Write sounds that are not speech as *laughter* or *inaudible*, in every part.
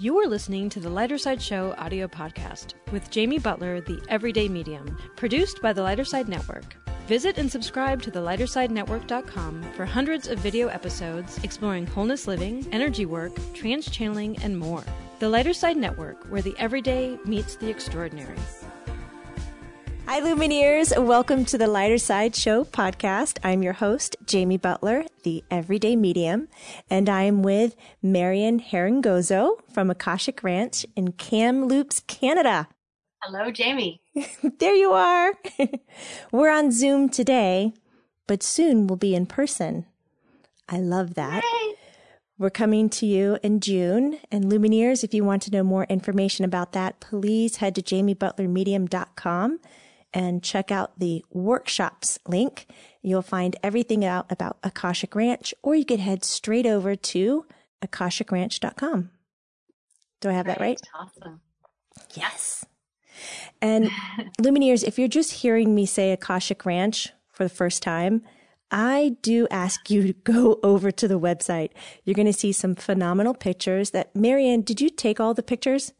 You are listening to the Lighter Side Show audio podcast with Jamie Butler, the Everyday Medium, produced by the Lighter Side Network. Visit and subscribe to the lightersidenetwork.com for hundreds of video episodes exploring wholeness living, energy work, trance channeling, and more. The Lighter Side Network, where the everyday meets the extraordinary. Hi, Lumineers. Welcome to the Lighter Side Show podcast. I'm your host, Jamie Butler, the Everyday Medium, and I'm with Marianne Harangozo from Akashic Ranch in Kamloops, Canada. Hello, Jamie. *laughs* there you are. *laughs* We're on Zoom today, but soon we'll be in person. I love that. Yay. We're coming to you in June. And Lumineers, if you want to know more information about that, please head to jamiebutlermedium.com and check out the workshops link. You'll find everything out about Akashic Ranch, or you could head straight over to akashicranch.com. Do I have that right? Awesome. Yes. And *laughs* Lumineers, if you're just hearing me say Akashic Ranch for the first time, I do ask you to go *laughs* over to the website. You're going to see some phenomenal pictures that Marianne, did you take all the pictures?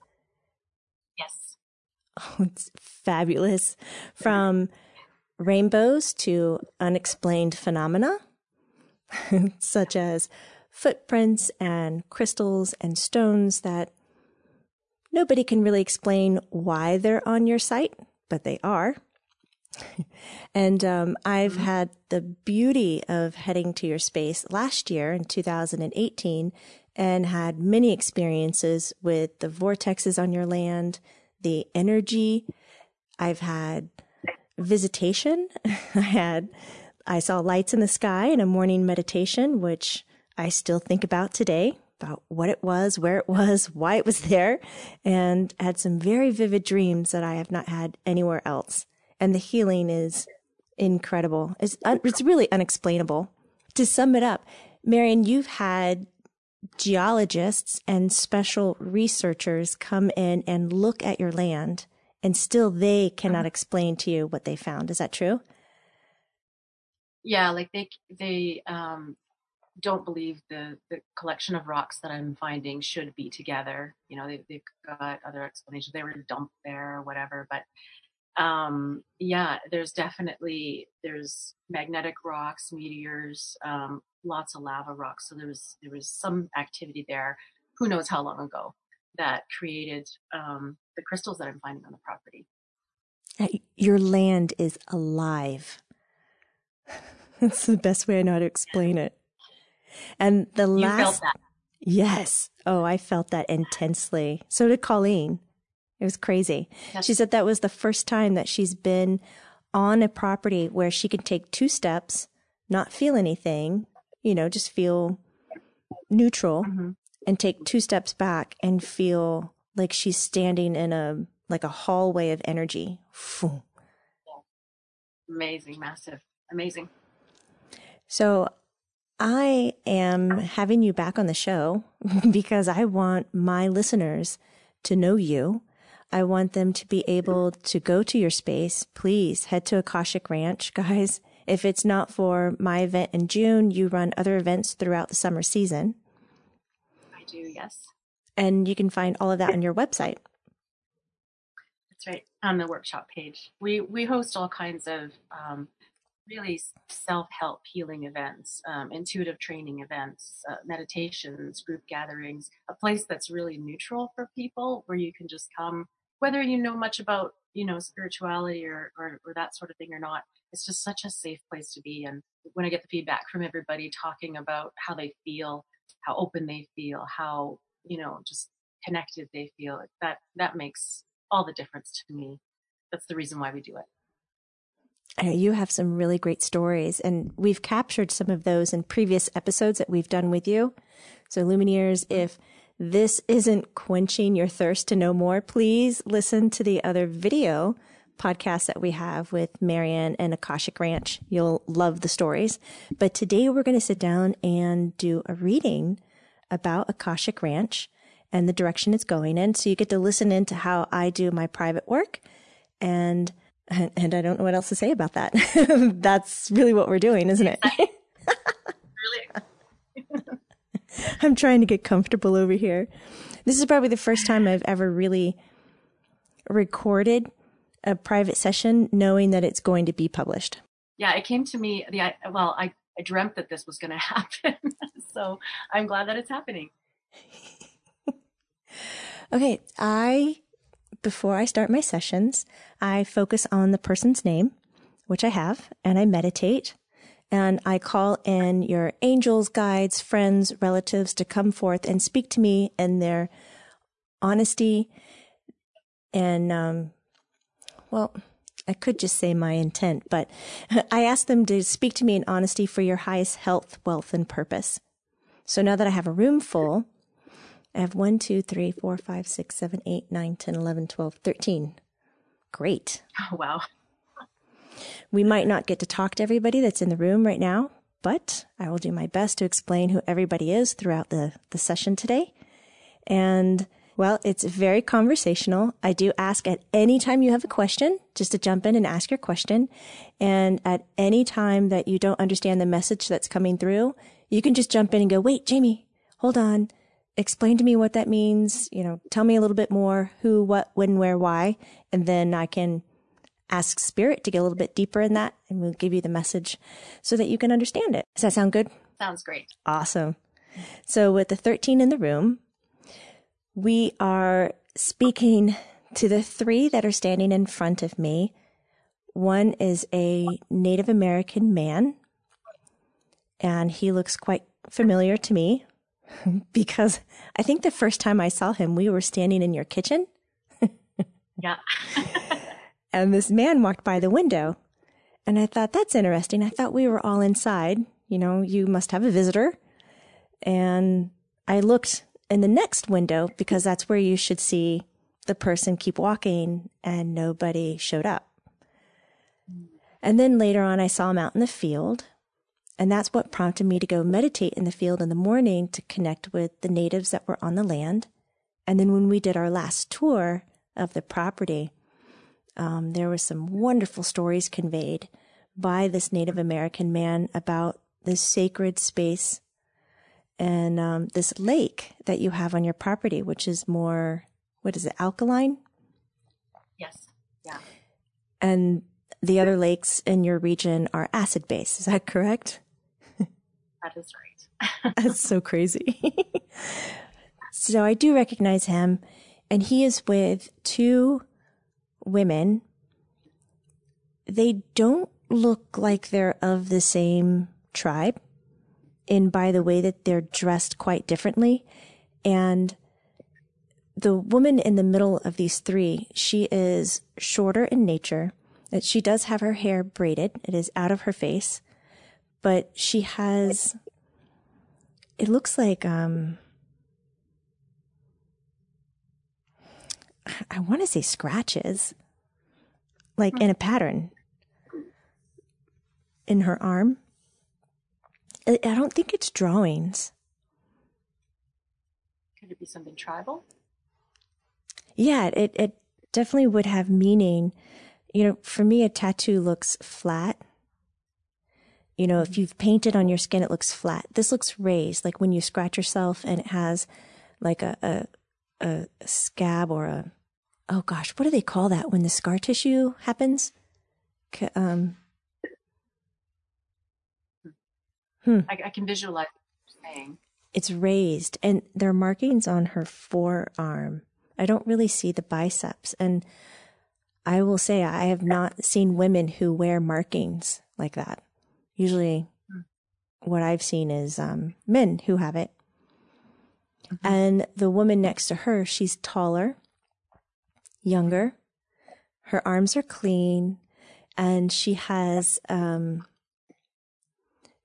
Oh, *laughs* it's fabulous. From rainbows to unexplained phenomena, *laughs* such as footprints and crystals and stones that nobody can really explain why they're on your site, but they are. *laughs* and um, I've Mm-hmm. had the beauty of heading to your space last year in 2018 and had many experiences with the vortexes on your land, the energy. I've had visitation. *laughs* I had, I saw lights in the sky in a morning meditation, which I still think about today about what it was, where it was, *laughs* why it was there, and had some very vivid dreams that I have not had anywhere else. And the healing is incredible. It's, un- it's really unexplainable. To sum it up, Marianne, you've had geologists and special researchers come in and look at your land and still they cannot explain to you what they found. Is that true? Yeah, like they they um, don't believe the the collection of rocks that I'm finding should be together. You know, they, they've got other explanations. They were dumped there or whatever. But um, yeah, there's definitely there's magnetic rocks, meteors, um, lots of lava rocks. So there was there was some activity there. Who knows how long ago that created um, the crystals that I'm finding on the property. Uh, Your land is alive. *laughs* That's the best way I know how to explain it. And the You last, felt that. yes. Oh, I felt that intensely. So did Colleen. It was crazy. Yes. She said that was the first time that she's been on a property where she can take two steps, not feel anything, you know, just feel neutral Mhm. and take two steps back and feel like she's standing in a, like a hallway of energy. Amazing, massive, amazing. So I am having you back on the show *laughs* because I want my listeners to know you. I want them to be able to go to your space. Please head to Akashic Ranch, *laughs* guys. If it's not for my event in June, you run other events throughout the summer season. I do, yes. And you can find all of that on your website. That's right on the workshop page. We we host all kinds of um, really self help healing events, um, intuitive training events, uh, meditations, group gatherings. A place that's really neutral for people, where you can just come, whether you know much about you know spirituality or, or or that sort of thing or not. It's just such a safe place to be. And when I get the feedback from everybody talking about how they feel, how open they feel, how you know just connected they feel, that that makes all the difference to me. That's the reason why we do it. You have some really great stories, and we've captured some of those in previous episodes that we've done with you. So, Lumineers, if this isn't quenching your thirst to know more, please listen to the other video podcasts that we have with Marianne and Akashic Ranch. You'll love the stories. But today we're going to sit down and do a reading about Akashic Ranch and the direction it's going in. So you get to listen into how I do my private work and, and I don't know what else to say about that. *laughs* That's really what we're doing, isn't it? *laughs* I'm trying to get comfortable over here. This is probably the first time I've ever really recorded a private session knowing that it's going to be published. Yeah, it came to me the well, I, I dreamt that this was going *laughs* to happen. so I'm glad that it's happening. *laughs* okay, I before I start my sessions, I focus on the person's name, which I have, and I meditate. And I call in your angels, guides, friends, relatives to come forth and speak to me in their honesty and, um, well, I could just say my intent, but *laughs* I ask them to speak to me in honesty for your highest health, wealth, and purpose. So now that I have a room full, I have 1, 2, 3, 4, 5, 6, 7, 8, 9, 10, 11, 12, 13. Great. Oh, wow. We might not get to talk to everybody that's in the room right now, but I will do my best to explain who everybody is throughout the, the session today. And well, it's very conversational. I do ask at any time you have a question, just to jump in and ask your question. And at any time that you don't understand the message that's coming through, you can just jump in and go, wait, Jamie, hold on. Explain to me what that means. You know, tell me a little bit more who, what, when, where, why. And then I can ask spirit to get a little bit deeper in that and we'll give you the message so that you can understand it. Does that sound good? Sounds great. Awesome. So with the 13 in the room, we are speaking to the three that are standing in front of me. One is a Native American man, and he looks quite familiar to me *laughs* because I think the first time I saw him, we were standing in your kitchen. yeah. *laughs* and this man walked by the window, and I thought, that's interesting. I thought we were all inside. You know, you must have a visitor. And I looked in the next window because that's where you should see the person keep walking and nobody showed up. And then later on, I saw him out in the field. And that's what prompted me to go meditate in the field in the morning to connect with the natives that were on the land. And then when we did our last tour of the property, um, there were some wonderful stories conveyed by this Native American man about this sacred space and um, this lake that you have on your property, which is more, what is it, alkaline? Yes. Yeah. And the other lakes in your region are acid base. Is that correct? *laughs* That is right. *laughs* *laughs* That's so crazy. so I do recognize him, and he is with two women. They don't look like they're of the same tribe in by the way that they're dressed quite differently. And the woman in the middle of these three, she is shorter in nature. She does have her hair braided. It is out of her face, but she has, it looks like, um, I want to say scratches, like in a pattern in her arm. I don't think it's drawings. Could it be something tribal? Yeah, it, it definitely would have meaning. You know, for me, a tattoo looks flat. You know, if you've painted on your skin, it looks flat. This looks raised, like when you scratch yourself and it has like a, a, a scab or a, oh gosh, what do they call that when the scar tissue happens? Um, Hmm. I, I, can visualize saying. It's raised, and there are markings on her forearm. I don't really see the biceps. And I will say, I have not seen women who wear markings like that. Usually, hmm. what I've seen is um, men who have it. Mm-hmm. And the woman next to her, she's taller, younger. Her arms are clean, and she has um,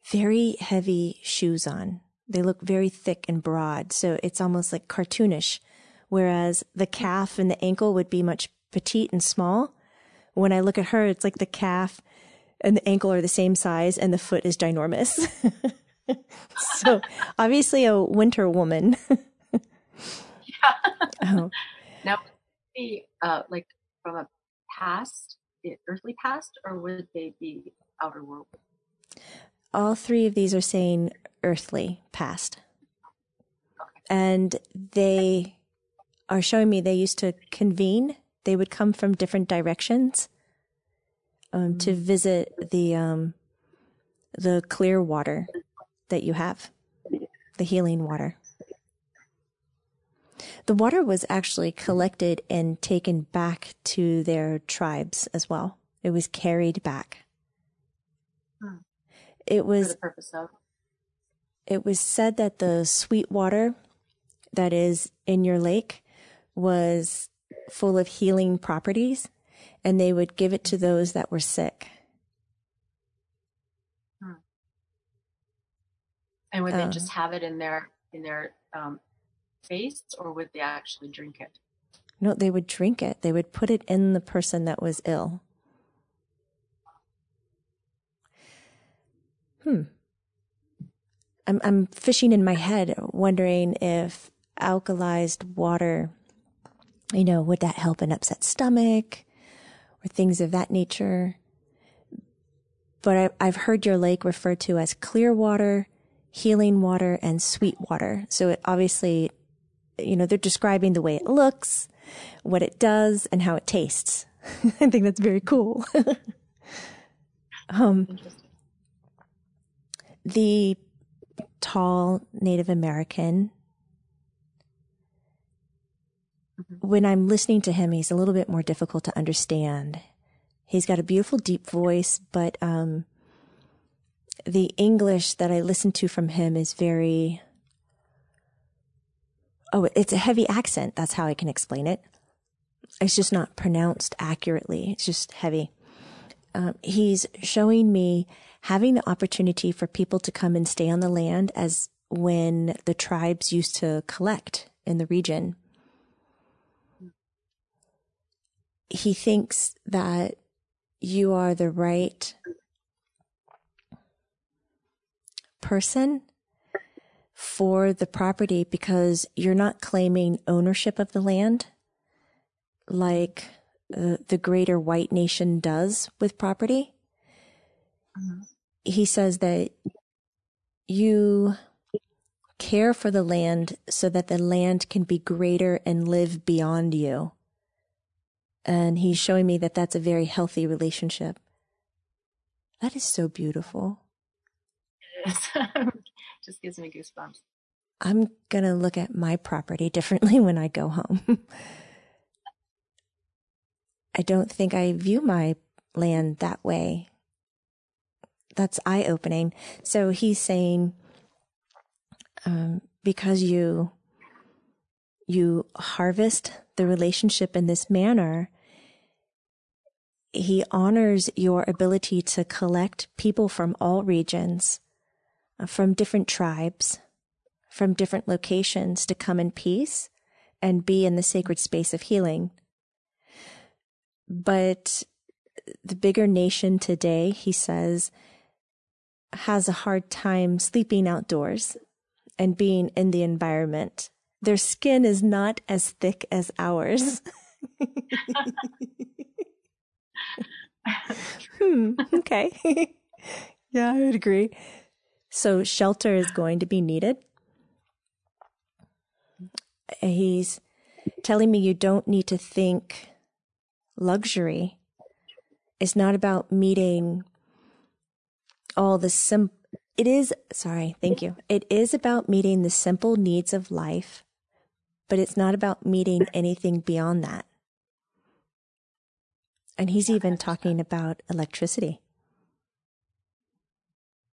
very heavy shoes on. They look very thick and broad, so it's almost like cartoonish. Whereas the calf and the ankle would be much petite and small. When I look at her, it's like the calf and the ankle are the same size and the foot is ginormous. *laughs* so obviously a winter woman. *laughs* yeah. Oh. Now, be uh, like from a past, the earthly past, or would they be outer world? All three of these are saying earthly past. and they are showing me they used to convene. They would come from different directions um, to visit the um, the clear water that you have, the healing water. The water was actually collected and taken back to their tribes as well. It was carried back. Hmm. It was purpose of. it was said that the sweet water that is in your lake was full of healing properties and they would give it to those that were sick. And would they Uh. just have it in their in their um, face, or would they actually drink it? No, they would drink it. They would put it in the person that was ill. Hmm. I'm I'm fishing in my head, wondering if alkalized water, you know, would that help an upset stomach or things of that nature? But I, I've heard your lake referred to as clear water, healing water, and sweet water. So it obviously, you know, they're describing the way it looks, what it does, and how it tastes. *laughs* I think that's very cool. *laughs* um, Interesting. The tall Native American, when I'm listening to him, he's a little bit more difficult to understand. He's got a beautiful, deep voice, but um, the English that I listen to from him is very. Oh, it's a heavy accent. That's how I can explain it. It's just not pronounced accurately. It's just heavy. Um, he's showing me having the opportunity for people to come and stay on the land as when the tribes used to collect in the region. He thinks that you are the right person for the property because you're not claiming ownership of the land like uh, the greater white nation does with property. Mhm. He says that you care for the land so that the land can be greater and live beyond you. And he's showing me that that's a very healthy relationship. That is so beautiful. It is. *laughs* just gives me goosebumps. I'm going to look at my property differently *laughs* when I go home. *laughs* I don't think I view my land that way. That's eye opening. So he's saying, um, because you, you harvest the relationship in this manner, he honors your ability to collect people from all regions, uh, from different tribes, from different locations to come in peace and be in the sacred space of healing. But the bigger nation today, he says, has a hard time sleeping outdoors and being in the environment. Their skin is not as thick as ours. *laughs* hmm, okay. *laughs* yeah, I would agree. So shelter is going to be needed. He's telling me you don't need to think luxury. It's not about meeting all the sim. It is, sorry, thank you. It is about meeting the simple needs of life, but it's not about meeting anything beyond that. And he's even talking about electricity.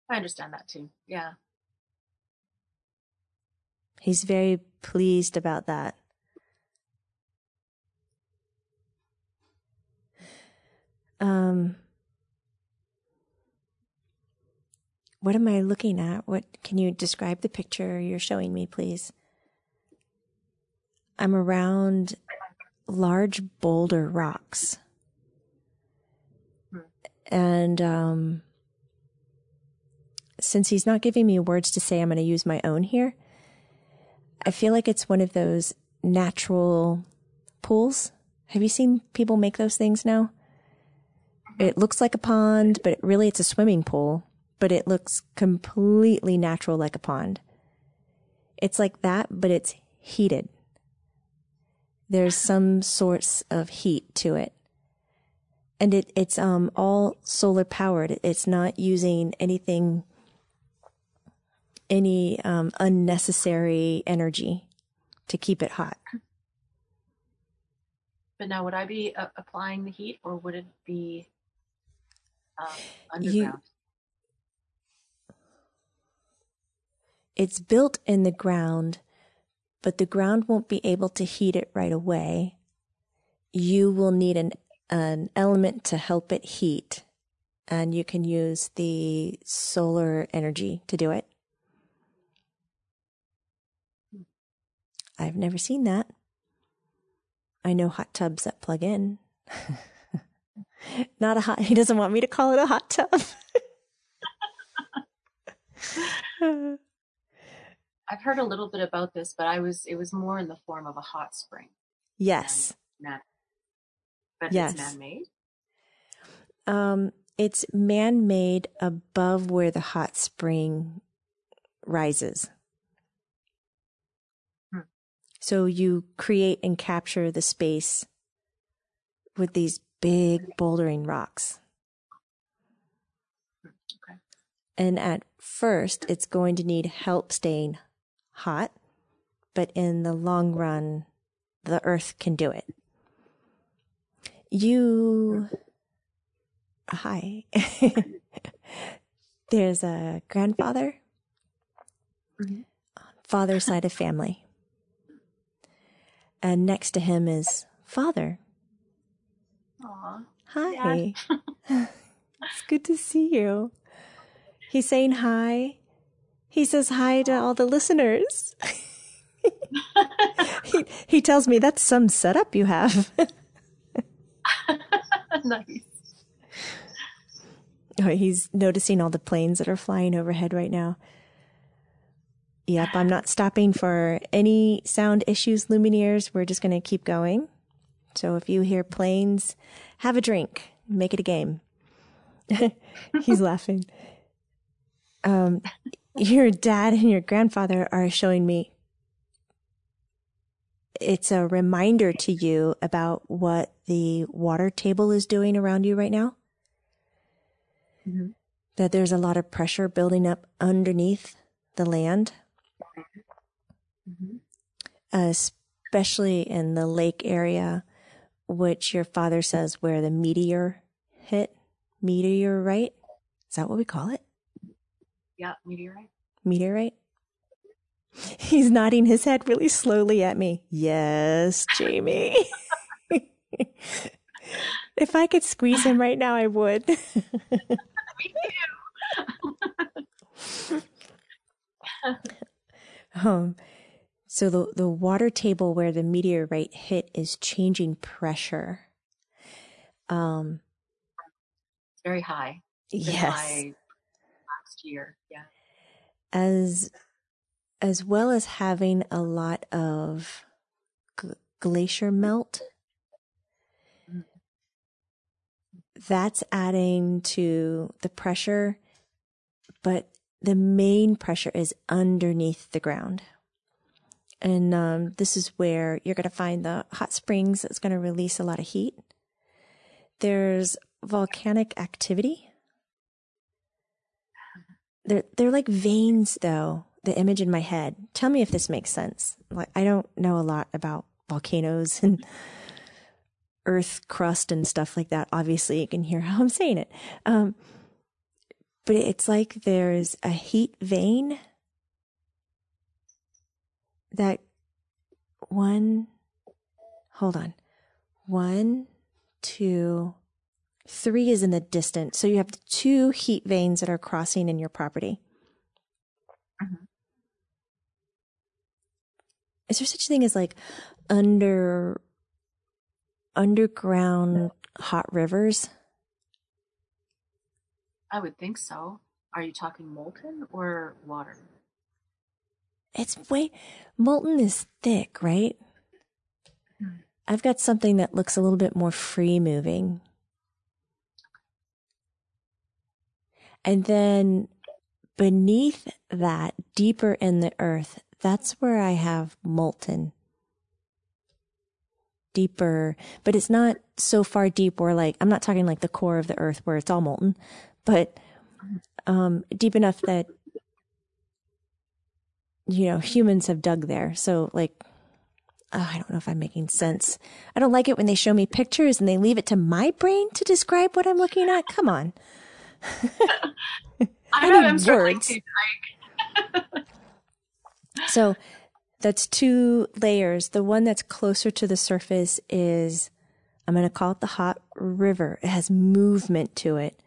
I understand that too. Yeah. He's very pleased about that. Um, what am I looking at? What can you describe the picture you're showing me, please? I'm around large boulder rocks. And um, since he's not giving me words to say, I'm going to use my own here. I feel like it's one of those natural pools. Have you seen people make those things now? It looks like a pond, but really it's a swimming pool, but it looks completely natural like a pond. It's like that, but it's heated. There's some source of heat to it. And it, it's um, all solar powered. It's not using anything, any um, unnecessary energy to keep it hot. But now, would I be uh, applying the heat, or would it be um, underground? You, it's built in the ground, but the ground won't be able to heat it right away. You will need an an element to help it heat, and you can use the solar energy to do it. I've never seen that. I know hot tubs that plug in. *laughs* Not a hot, he doesn't want me to call it a hot tub. *laughs* *laughs* I've heard a little bit about this, but I was, it was more in the form of a hot spring. Yes. Not, but Yes. it's man-made. Um, it's man made above where the hot spring rises. Hmm. So you create and capture the space with these big bouldering rocks. Okay. And at first, it's going to need help staying hot, but in the long run, the earth can do it. You, hi. *laughs* There's a grandfather, mm-hmm. father side of family. And next to him is father. Aw. Hi. *laughs* it's good to see you. He's saying hi. He says hi to all the listeners. *laughs* he, he tells me that's some setup you have. *laughs* nice. oh, he's noticing all the planes that are flying overhead right now. Yep, I'm not stopping for any sound issues, Lumineers. We're just going to keep going. So if you hear planes, have a drink, make it a game. *laughs* He's laughing. Um, your dad and your grandfather are showing me. It's a reminder to you about what the water table is doing around you right now. Mhm. That there's a lot of pressure building up underneath the land, Mhm. especially in the lake area, which your father says where the meteor hit. Meteorite? Is that what we call it? Yeah, meteorite. Meteorite? He's nodding his head really slowly at me. Yes, Jamie. *laughs* if I could squeeze him right now, I would. Me *laughs* too. um, so the, the water table where the meteorite hit is changing pressure. Um, It's very high. It's yes. high last year. As as well as having a lot of gl- glacier melt. That's adding to the pressure but the main pressure is underneath the ground. And um, this is where you're going to find the hot springs that's going to release a lot of heat. There's volcanic activity they're they're like veins though the image in my head. Tell me if this makes sense. Like i don't know a lot about volcanoes and earth crust and stuff like that. Obviously you can hear how i'm saying it. Um, but it's like there's a heat vein that one hold on. One two three is in the distance so you have two heat veins that are crossing in your property Mhm. is there such a thing as like under underground hot rivers I would think so. Are you talking molten or water? it's way molten is thick right Hmm. i've got something that looks a little bit more free moving and then beneath that deeper in the earth that's where I have molten. Deeper, but it's not so far deep where like, I'm not talking like the core of the earth where it's all molten, but um, deep enough that, you know, humans have dug there. So like, oh, I don't know if I'm making sense. I don't like it when they show me pictures and they leave it to my brain to describe what I'm looking at. Come on. I *laughs* know I'm struggling too. Like... *laughs* so that's two layers. The one that's closer to the surface is, I'm going to call it the hot river. It has movement to it.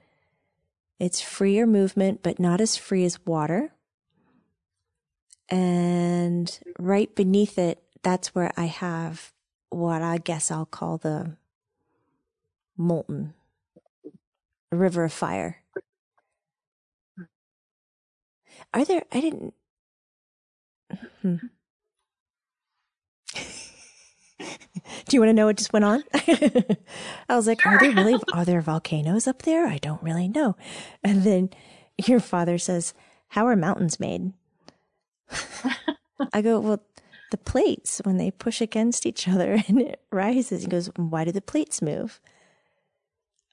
It's freer movement, but not as free as water. And right beneath it, that's where I have what I guess I'll call the molten river of fire. Are there, I didn't, hmm. Do you want to know what just went on? *laughs* I was like, are there really, are there volcanoes up there? I don't really know. And then your father says, how are mountains made? I go, well, the plates, when they push against each other *laughs* and it rises, he goes, why do the plates move?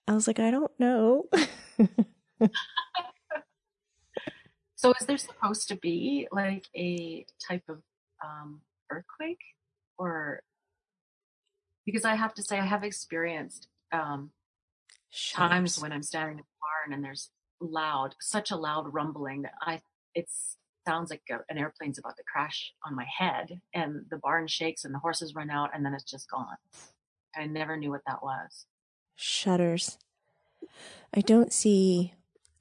I was like, I don't know. *laughs* so is there supposed to be like a type of um, earthquake or because I have to say I have experienced um, times when I'm standing in the barn and there's loud, such a loud rumbling that I it sounds like a, an airplane's about to crash on my head, and the barn shakes and the horses run out, and then it's just gone. I never knew what that was. Shudders. I don't see,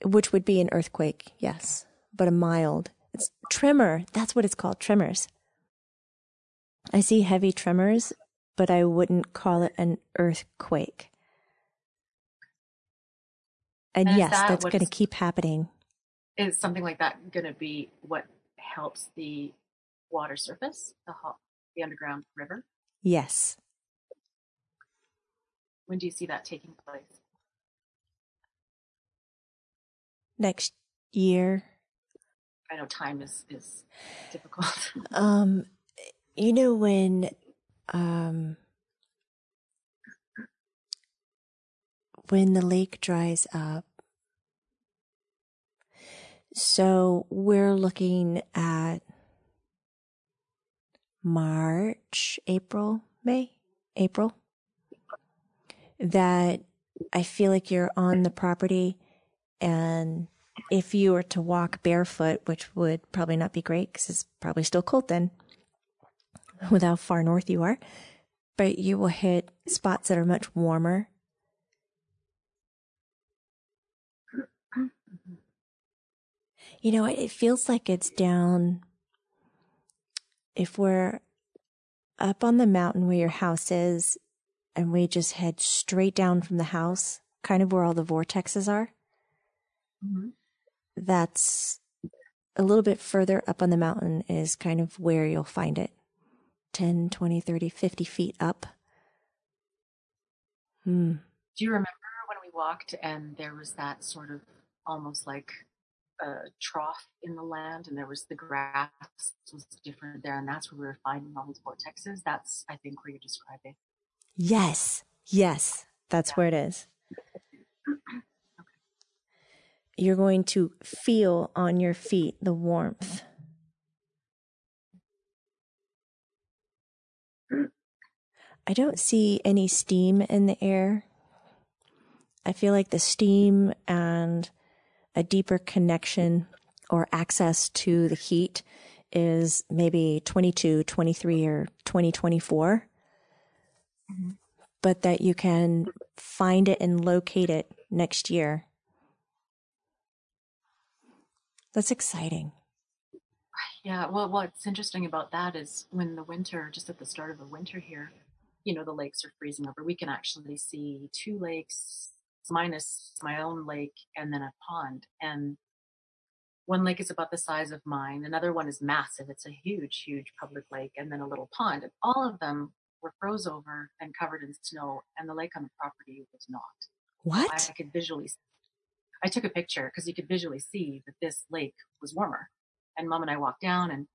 which would be an earthquake, yes, but a mild. It's tremor. That's what it's called, tremors. I see heavy tremors but I wouldn't call it an earthquake. And, and yes, that that's going to keep happening. Is something like that going to be what helps the water surface, the the underground river? Yes. When do you see that taking place? Next year. I know time is is difficult. *laughs* um, you know when um, when the lake dries up. So we're looking at March, April, May, April. That I feel like you're on the property and if you were to walk barefoot, which would probably not be great because it's probably still cold then, with how far north you are, but you will hit spots that are much warmer. You know, it feels like it's down. If we're up on the mountain where your house is, and we just head straight down from the house, kind of where all the vortexes are, mm-hmm. That's a little bit further up on the mountain, is kind of where you'll find it. 10, 20, 30, 50 feet up. Hmm. Do you remember when we walked and there was that sort of almost like a trough in the land and there was the grass was different there and that's where we were finding all these vortexes? That's, I think, where you're describing. Yes. Yes. That's yeah. where it is. *clears throat* You're going to feel on your feet the warmth. I don't see any steam in the air. I feel like the steam and a deeper connection or access to the heat is maybe 22, 23, or 2024. Mm-hmm. But that you can find it and locate it next year. That's exciting. Yeah, well, what's interesting about that is when the winter, just at the start of the winter here, you know, the lakes are freezing over. We can actually see two lakes minus my own lake and then a pond. And one lake is about the size of mine. Another one is massive. It's a huge, huge public lake and then a little pond. And all of them were froze over and covered in snow and the lake on the property was not. What? I could visually, I took a picture because you could visually see that this lake was warmer. And mom and I walked down and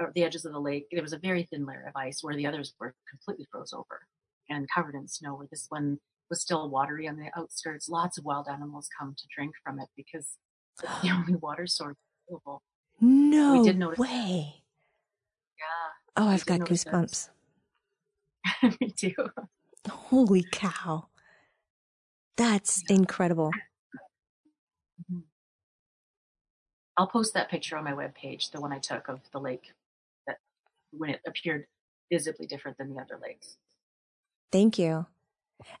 or the edges of the lake, there was a very thin layer of ice where the others were completely froze over and covered in snow. Where this one was still watery on the outskirts. Lots of wild animals come to drink from it because it's the *gasps* only water source available. No We did notice that. way. Yeah, Oh, I've got goosebumps. *laughs* me too. Holy cow. That's incredible. I'll post that picture on my webpage, the one I took of the lake that when it appeared visibly different than the other lakes. Thank you.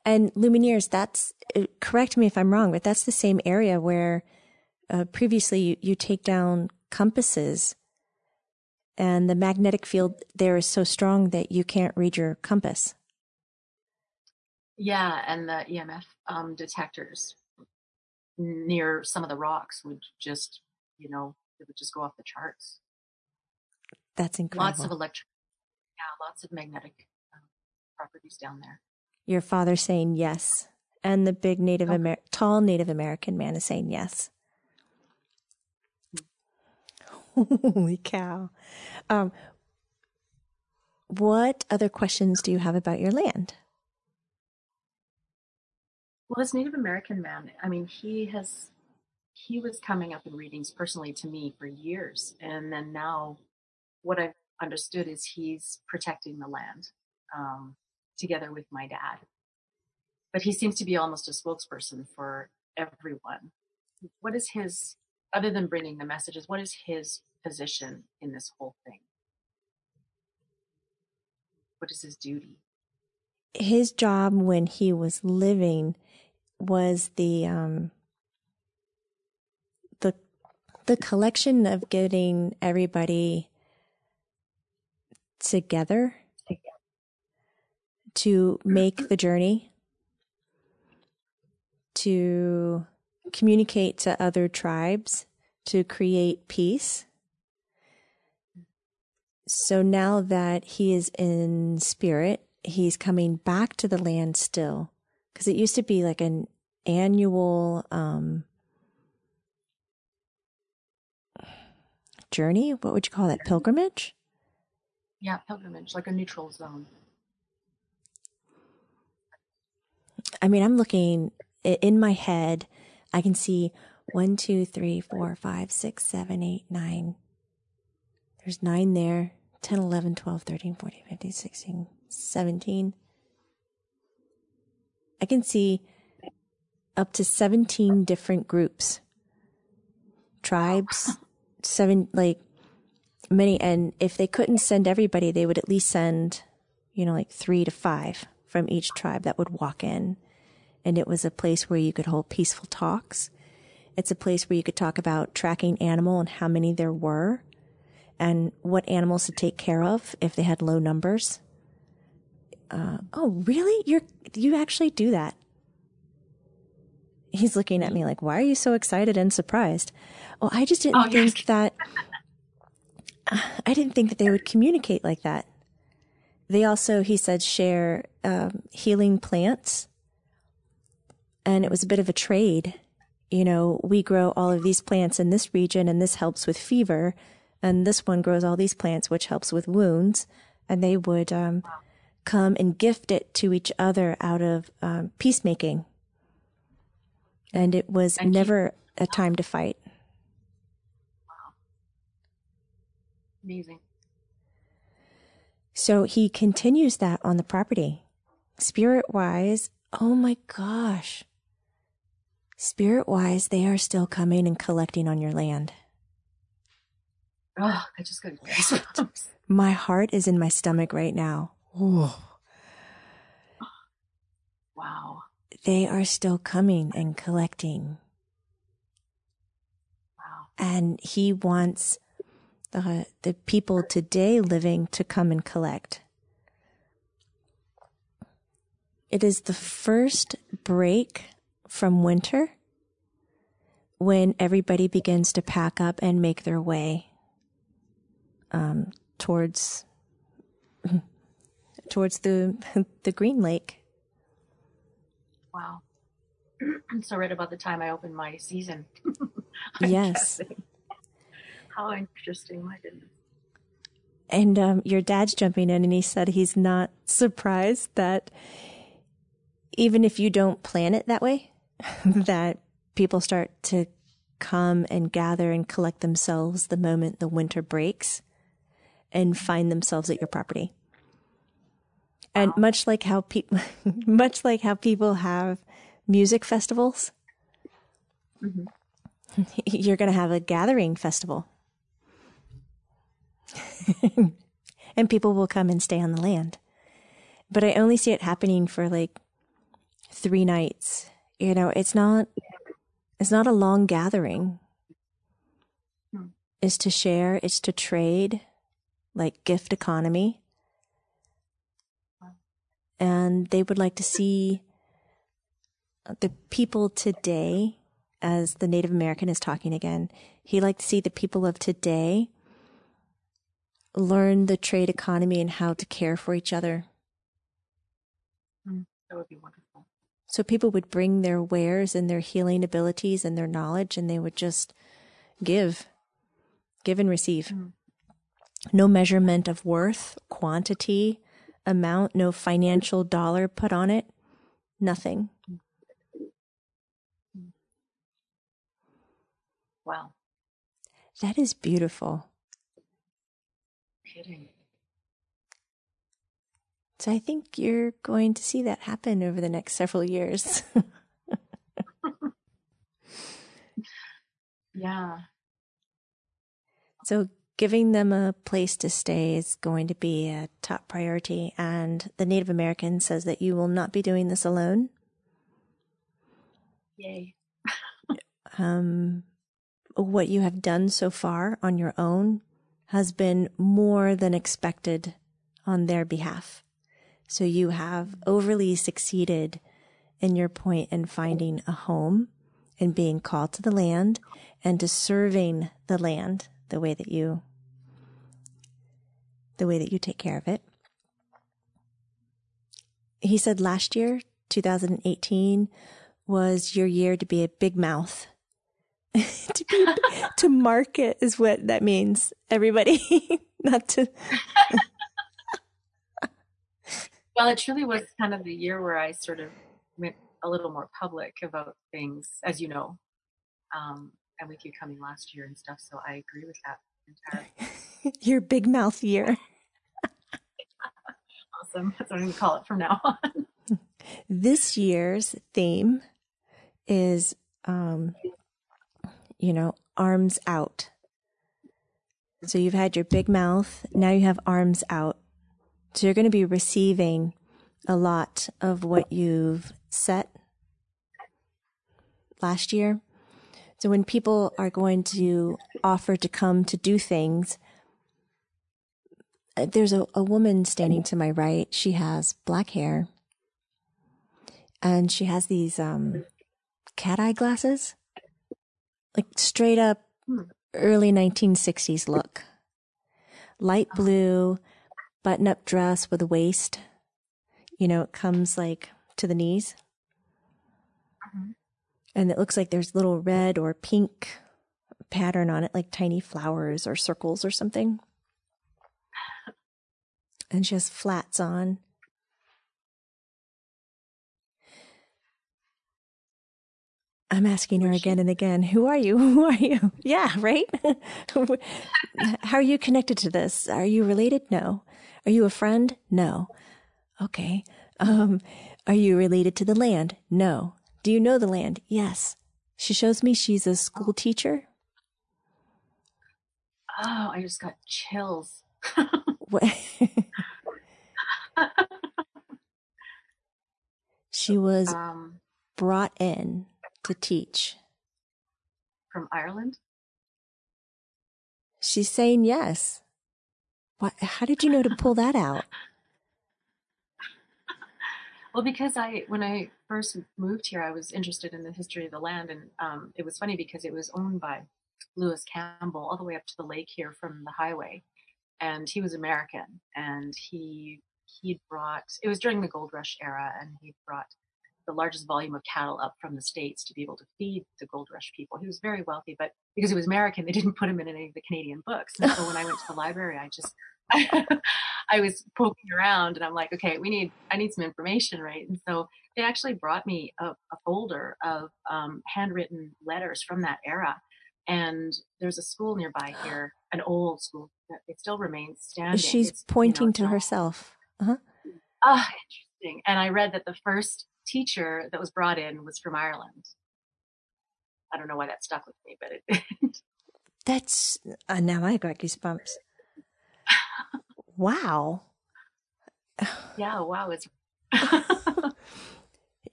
And Lumineers, that's uh, correct me if I'm wrong, but that's the same area where uh, previously you, you take down compasses and the magnetic field there is so strong that you can't read your compass. Yeah, and the EMF um, detectors near some of the rocks would just, you know, it would just go off the charts. That's incredible. Lots of electric, yeah, lots of magnetic um, properties down there. your father saying yes, and the big Native Okay. Amer- tall Native American man is saying yes. *laughs* Holy cow! Um, what other questions do you have about your land? Well, this Native American man, I mean, he has, he was coming up in readings personally to me for years. And then now what I've understood is he's protecting the land um, together with my dad. But he seems to be almost a spokesperson for everyone. What is his, other than bringing the messages, what is his position in this whole thing? What is his duty? His job when he was living was the um, the collection of getting everybody together to make the journey to communicate to other tribes to create peace. So now that he is in spirit he's coming back to the land still because it used to be like an annual um journey what would you call that pilgrimage Yeah, pilgrimage, like a neutral zone. I mean, I'm looking in my head. I can see one, two, three, four, five, six, seven, eight, nine. There's nine there. 10, 11, 12, 13, 14, 15, 16, 17. I can see up to 17 different groups, tribes, *laughs* seven, like many. And if they couldn't send everybody, they would at least send, you know, like three to five from each tribe that would walk in. And it was a place where you could hold peaceful talks. It's a place where you could talk about tracking animal and how many there were and what animals to take care of if they had low numbers. Uh, oh, really? You're, you actually do that. He's looking at me like, why are you so excited and surprised? Well, I just didn't Oh, yes. think that, *sighs* I didn't think that they would communicate like that. They also, he said, share um, healing plants. And it was a bit of a trade. You know, we grow all of these plants in this region, and this helps with fever. And this one grows all these plants, which helps with wounds. And they would um, come and gift it to each other out of um, peacemaking. And it was And keep- never a time to fight. Wow. Amazing. So he continues that on the property. Spirit wise, oh my gosh. Spirit wise, they are still coming and collecting on your land. Oh, I just got goosebumps. *laughs* My heart is in my stomach right now. Ooh. Wow. They are still coming and collecting. Wow. And he wants the, the people today living to come and collect. It is the first break from winter when everybody begins to pack up and make their way um, towards *laughs* towards the *laughs* the Green Lake. Wow. I'm so right about the time I opened my season. *laughs* Yes. guessing. How interesting, my goodness. And um, your dad's jumping in and he said he's not surprised that even if you don't plan it that way, *laughs* that people start to come and gather and collect themselves the moment the winter breaks and find themselves at your property. And much like how people, *laughs* much like how people have music festivals, mm-hmm. *laughs* you're going to have a gathering festival *laughs* and people will come and stay on the land. But I only see it happening for like three nights. You know, it's not it's not a long gathering. Hmm. It's to share, it's to trade, like gift economy. And they would like to see the people today, as the Native American is talking again, he liked to see the people of today learn the trade economy and how to care for each other. Mm, that would be wonderful. So people would bring their wares and their healing abilities and their knowledge and they would just give, give and receive. Mm. No measurement of worth, quantity, amount, no financial dollar put on it, nothing. Wow. That is beautiful kidding. So I think you're going to see that happen over the next several years. *laughs* yeah. So giving them a place to stay is going to be a top priority. And the Native American says that you will not be doing this alone. Yay. um, what you have done so far on your own has been more than expected on their behalf. So you have overly succeeded in your point in finding a home and being called to the land and to serving the land the way that you the way that you take care of it. He said last year, 2018, was your year to be a big mouth *laughs* to be *laughs* to market is what that means. Everybody, *laughs* not to. well, it truly was kind of the year where I sort of went a little more public about things, as you know, um, and with you coming last year and stuff. So I agree with that entirely. Your big mouth year. Awesome. *laughs* That's what I'm going to call it from now on. This year's theme is um, you know, arms out. So you've had your big mouth, now you have arms out. So you're going to be receiving a lot of what you've set last year. So when people are going to offer to come to do things, there's a, a woman standing to my right. She has black hair and she has these um, cat eye glasses like straight up early 1960s look. Light blue, button up dress with a waist. You know, it comes like to the knees. And it looks like there's little red or pink pattern on it, like tiny flowers or circles or something. And she has flats on. I'm asking her again and again, who are you? *laughs* Who are you? *laughs* Yeah, right? *laughs* How are you connected to this? Are you related? No. Are you a friend? No. Okay. Um, are you related to the land? No. Do you know the land? Yes. She shows me she's a school teacher. Oh, I just got chills. She was um, brought in to teach? From Ireland? She's saying yes. What, how did you know to pull that out? *laughs* well, because I, when I first moved here, I was interested in the history of the land, and um, it was funny because it was owned by Lewis Campbell all the way up to the lake here from the highway, and he was American, and he he brought. It was during the gold rush era, and he brought the largest volume of cattle up from the States to be able to feed the gold rush people. He was very wealthy, but because he was American, they didn't put him in any of the Canadian books. And so when I went to the library, I just *laughs* I was poking around and I'm like, okay, we need, I need some information, right? And so they actually brought me a, a folder of um, handwritten letters from that era. And there's a school nearby *gasps* here, an old school that it still remains standing. She's It's, pointing you know, to herself. Uh-huh. Ah, interesting. And I read that the first teacher that was brought in was from Ireland. I don't know why that stuck with me, but it did. *laughs* That's uh, now I got goosebumps. *laughs* Wow. yeah, wow, it's *laughs*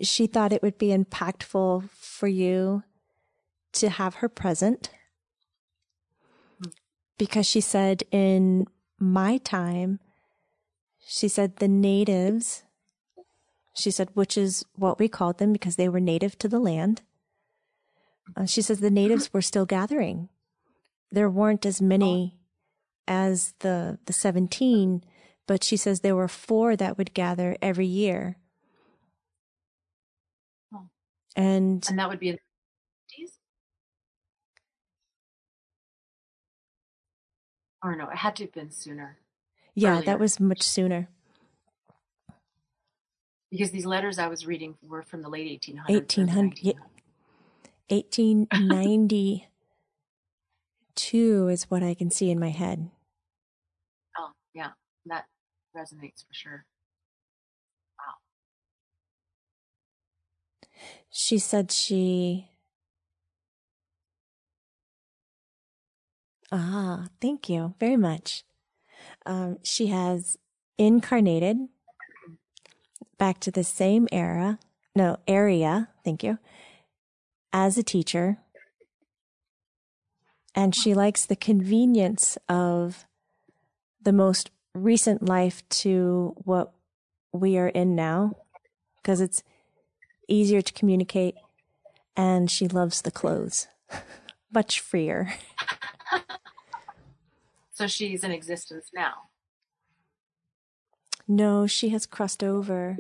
She thought it would be impactful for you to have her present because she said in my time, she said the natives, she said, which is what we called them because they were native to the land. Uh, she says the natives were still gathering. There weren't as many as the the 17, but she says there were four that would gather every year. Oh. And and that would be in the 50s? Or no, it had to have been sooner yeah, earlier. that was much sooner. because these letters I was reading were from the late 1800s. 1800 yeah. 1892 *laughs* is what I can see in my head. Oh, yeah, that resonates for sure. Wow. She said she. Ah, thank you very much. Um, she has incarnated back to the same era, no, area, thank you, as a teacher. And she likes the convenience of the most recent life to what we are in now because it's easier to communicate and she loves the clothes *laughs* much freer *laughs* So she's in existence now. no she has crossed over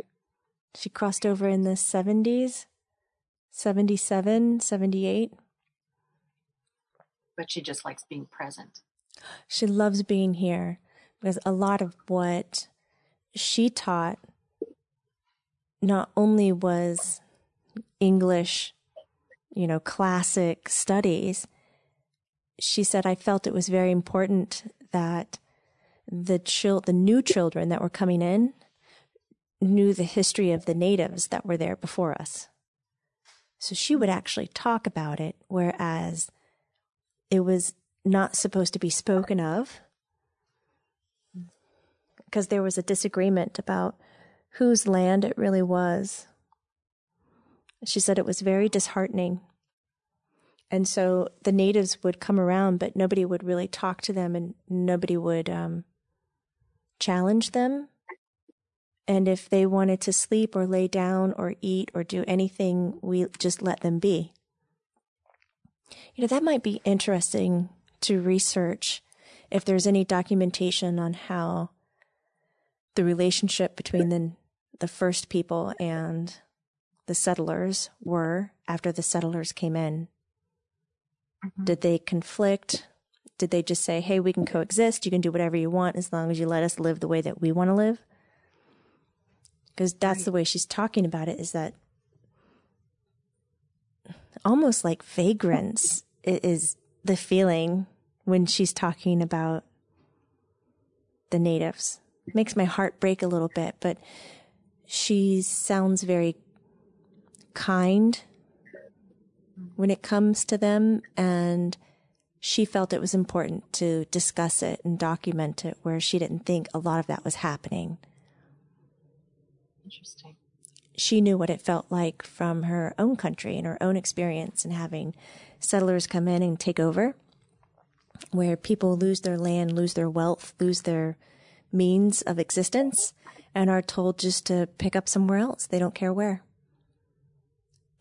she crossed over in the 70s 77 78 but she just likes being present. she loves being here because a lot of what she taught not only was English, you know, classic studies, she said, I felt it was very important that the chil- the new children that were coming in knew the history of the natives that were there before us. So she would actually talk about it, whereas it was not supposed to be spoken of because there was a disagreement about whose land it really was. She said it was very disheartening. And so the natives would come around, but nobody would really talk to them and nobody would um, challenge them. And if they wanted to sleep or lay down or eat or do anything, we just let them be. You know, that might be interesting to research if there's any documentation on how the relationship between the, the first people and the settlers were after the settlers came in. Mhm. Did they conflict? Did they just say, hey, we can coexist? You can do whatever you want as long as you let us live the way that we want to live? Because that's Right. the way she's talking about it is that almost like vagrants is the feeling when she's talking about the natives. Makes my heart break a little bit, but she sounds very kind when it comes to them and she felt it was important to discuss it and document it where she didn't think a lot of that was happening. Interesting. She knew what it felt like from her own country and her own experience and having settlers come in and take over where people lose their land, lose their wealth, lose their means of existence and are told just to pick up somewhere else. They don't care where.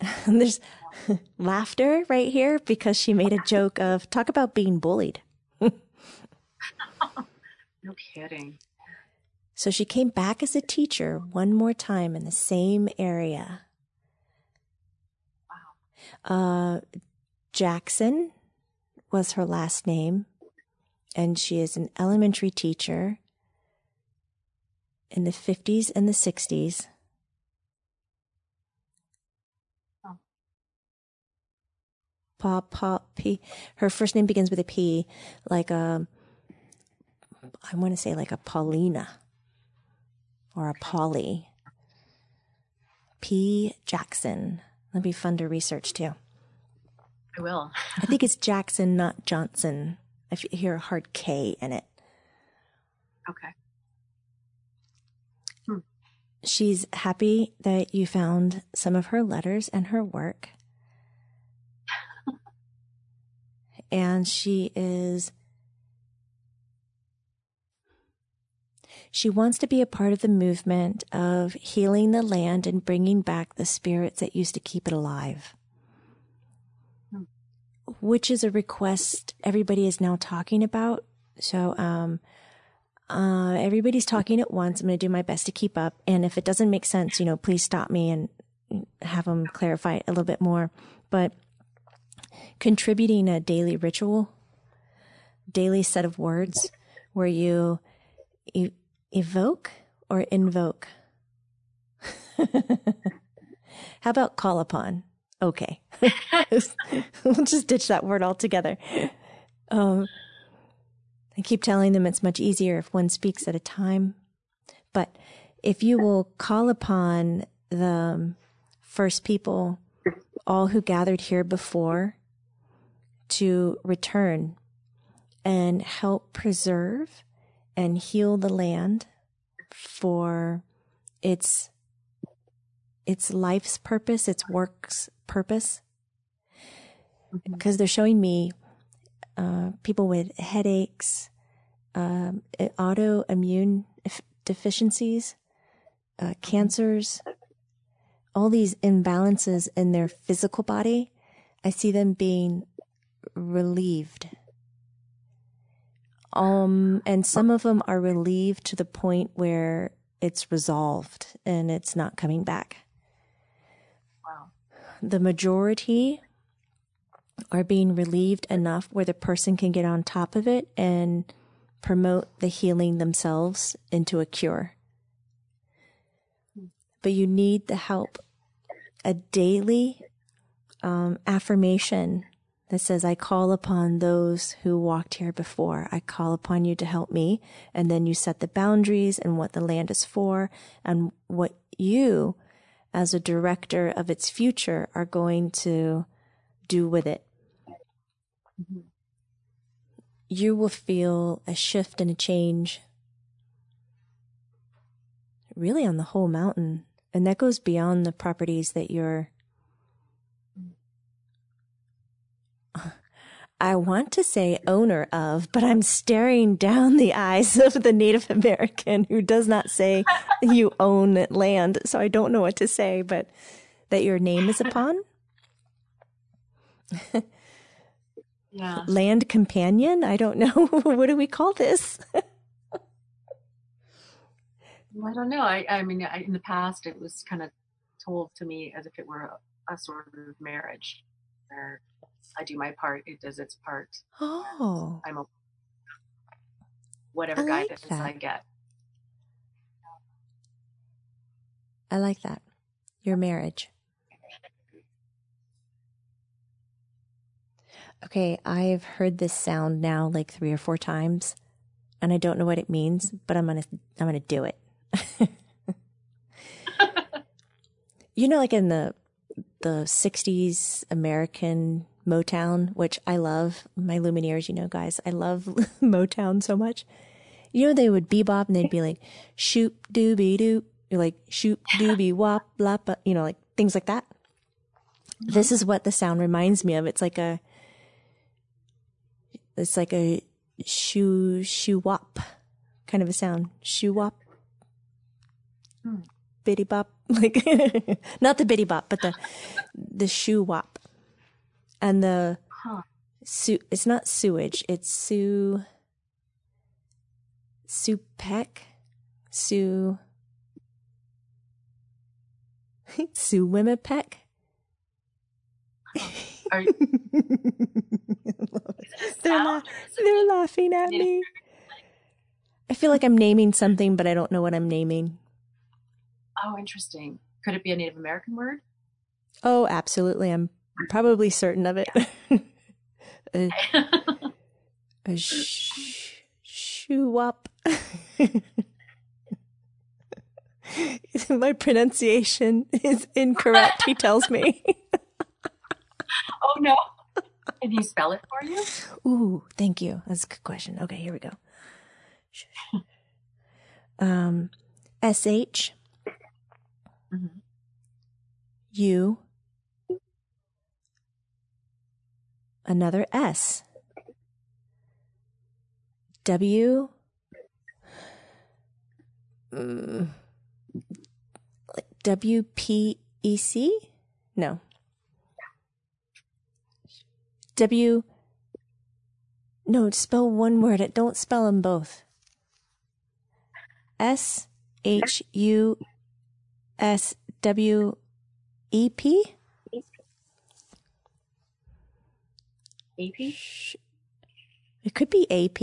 *laughs* There's *laughs* laughter right here because she made a joke of talk about being bullied. *laughs* No kidding. So she came back as a teacher one more time in the same area. Uh, Jackson was her last name, and she is an elementary teacher in the 50s and the 60s. Pa, pa, P. Her first name begins with a P, like a, I want to say like a Paulina or a Polly. P. Jackson. That'd be fun to research too. I will. I think it's Jackson, not Johnson. I hear a hard K in it. Okay. She's happy that you found some of her letters and her work. And she is. She wants to be a part of the movement of healing the land and bringing back the spirits that used to keep it alive. Which is a request everybody is now talking about. So, um, uh, everybody's talking at once. I'm going to do my best to keep up. And if it doesn't make sense, you know, please stop me and have them clarify it a little bit more. But contributing a daily ritual, daily set of words where you e- evoke or invoke. *laughs* How about call upon? Okay. *laughs* we'll just ditch that word altogether. Um, I keep telling them it's much easier if one speaks at a time. But if you will call upon the first people, all who gathered here before, to return and help preserve and heal the land for its its life's purpose, its work's purpose. Because they're showing me uh, people with headaches, um, autoimmune deficiencies, uh, cancers, all these imbalances in their physical body. I see them being relieved. Um, and some of them are relieved to the point where it's resolved and it's not coming back. Wow. The majority are being relieved enough where the person can get on top of it and promote the healing themselves into a cure. But you need the help, a daily um, affirmation that says, I call upon those who walked here before. I call upon you to help me. And then you set the boundaries and what the land is for and what you, as a director of its future, are going to do with it. You will feel a shift and a change really on the whole mountain. And that goes beyond the properties that you're. I want to say owner of, but I'm staring down the eyes of the Native American who does not say you own land. So I don't know what to say, but that your name is upon. Yeah. Land companion? I don't know. *laughs* what do we call this? I don't know. I, I mean, I, in the past, it was kind of told to me as if it were a, a sort of marriage where I do my part, it does its part. Oh. I'm a, whatever I like guidance that. I get. I like that. Your marriage. Okay, I've heard this sound now like three or four times, and I don't know what it means, but I'm gonna I'm gonna do it. *laughs* you know, like in the the '60s American Motown, which I love. My Lumineers, you know, guys, I love *laughs* Motown so much. You know, they would bebop and they'd be like shoot dooby doo, like shoot dooby wop lop, you know, like things like that. This is what the sound reminds me of. It's like a it's like a shoo shoo wop kind of a sound. Shoo wop. Hmm. Bitty bop. *laughs* Like *laughs* not the bitty bop, but the the shoo wop. And the Huh. su- it's not sewage, it's su Sue Peck. Sue. Are, *laughs* They're, la- or is it they're laughing at me. I feel like I'm naming something, but I don't know what I'm naming. Oh, interesting. Could it be a Native American word? Oh, absolutely. I'm probably certain of it. *laughs* a a sh- shoo-wop. *laughs* My pronunciation is incorrect, he tells me. *laughs* oh, no. Can he spell it for you? Ooh, thank you. That's a good question. Okay, here we go. Um, S H Mm-hmm. U another S. W. W P E C? No. W. No spell one word. Don't spell them both. S H U S W E P? AP? It could be AP.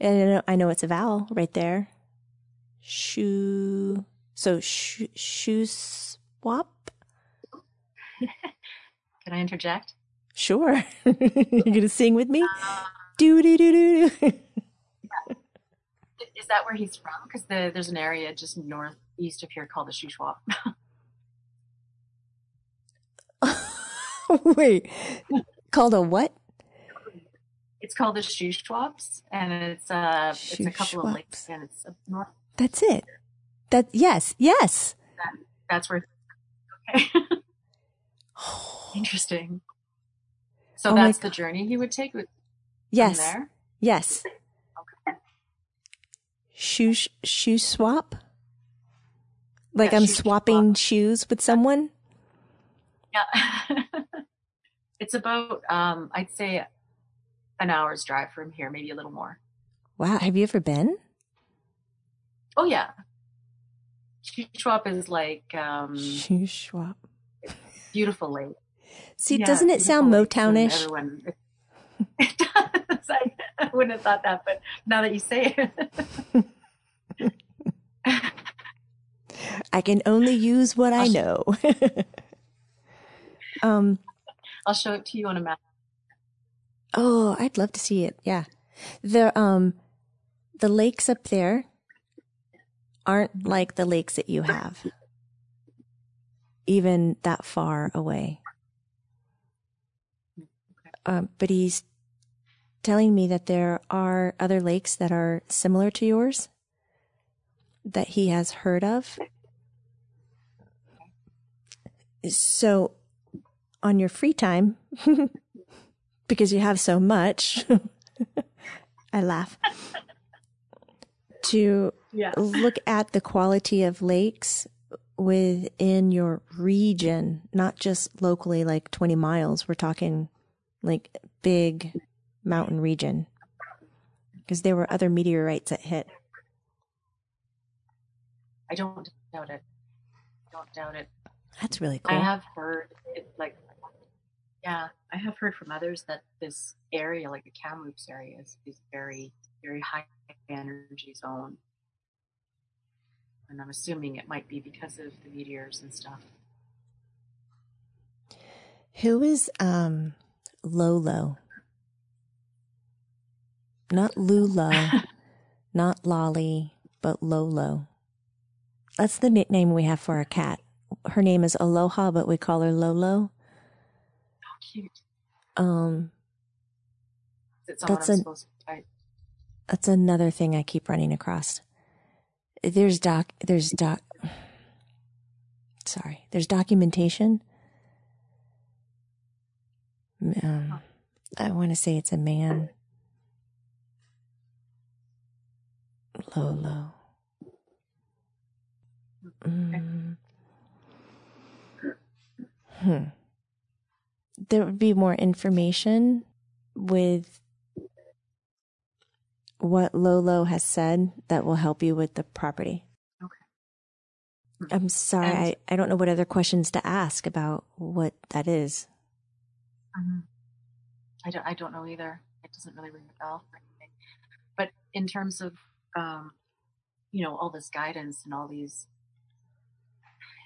And I know, I know it's a vowel right there. Shoe. So shoe, shoe swap? *laughs* Can I interject? Sure. *laughs* You're going to sing with me? Do, do, do, do, do. *laughs* Is that where he's from? Because the, there's an area just northeast of here called the Shuswap. *laughs* Wait, called a what? It's called the Shuswaps, and it's uh, it's a couple of lakes, and it's up north. That's it. That yes, yes. That, that's where. Okay. *laughs* Interesting. So Oh that's the journey he would take with Yes, from there. yes. Okay. Shoe shoe swap. Like Yeah, I'm shoe swapping shoes with someone. Yeah. *laughs* it's about um, I'd say an hour's drive from here, maybe a little more. Wow, have you ever been? Oh yeah. Shuswap is like um, Shoe beautiful lake. See, Yeah, doesn't it sound beautiful lakes and Motownish? Everyone, *laughs* it does. I, I wouldn't have thought that, but now that you say it, *laughs* I can only use what I *laughs* know. um. I'll show it to you on a map. Oh, I'd love to see it. Yeah, the um, the lakes up there aren't like the lakes that you have, even that far away. Um, but he's telling me that there are other lakes that are similar to yours that he has heard of. So, on your free time, *laughs* because you have so much, *laughs* I laugh, to Yeah. look at the quality of lakes within your region, not just locally, like 20 miles. We're talking like big mountain region. Because there were other meteorites that hit. I don't doubt it. Don't doubt it. That's really cool. I have heard it like yeah, I have heard from others that this area, like the Kamloops area, is, is very, very high energy zone. And I'm assuming it might be because of the meteors and stuff. Who is um Lolo? Not Lula, *laughs* not Lolly, but Lolo. That's the nickname we have for our cat. Her name is Aloha, but we call her Lolo. Cute. Um, That's an- supposed to that's another thing I keep running across. There's doc, there's doc, sorry, there's documentation. Um, I want to say it's a man. Lolo. Mm. Hmm. There would be more information with what Lolo has said that will help you with the property. Okay. I'm sorry, And- I, I don't know what other questions to ask about what that is. Mhm. I don't I don't know either. It doesn't really ring a bell but in terms of um, you know all this guidance and all these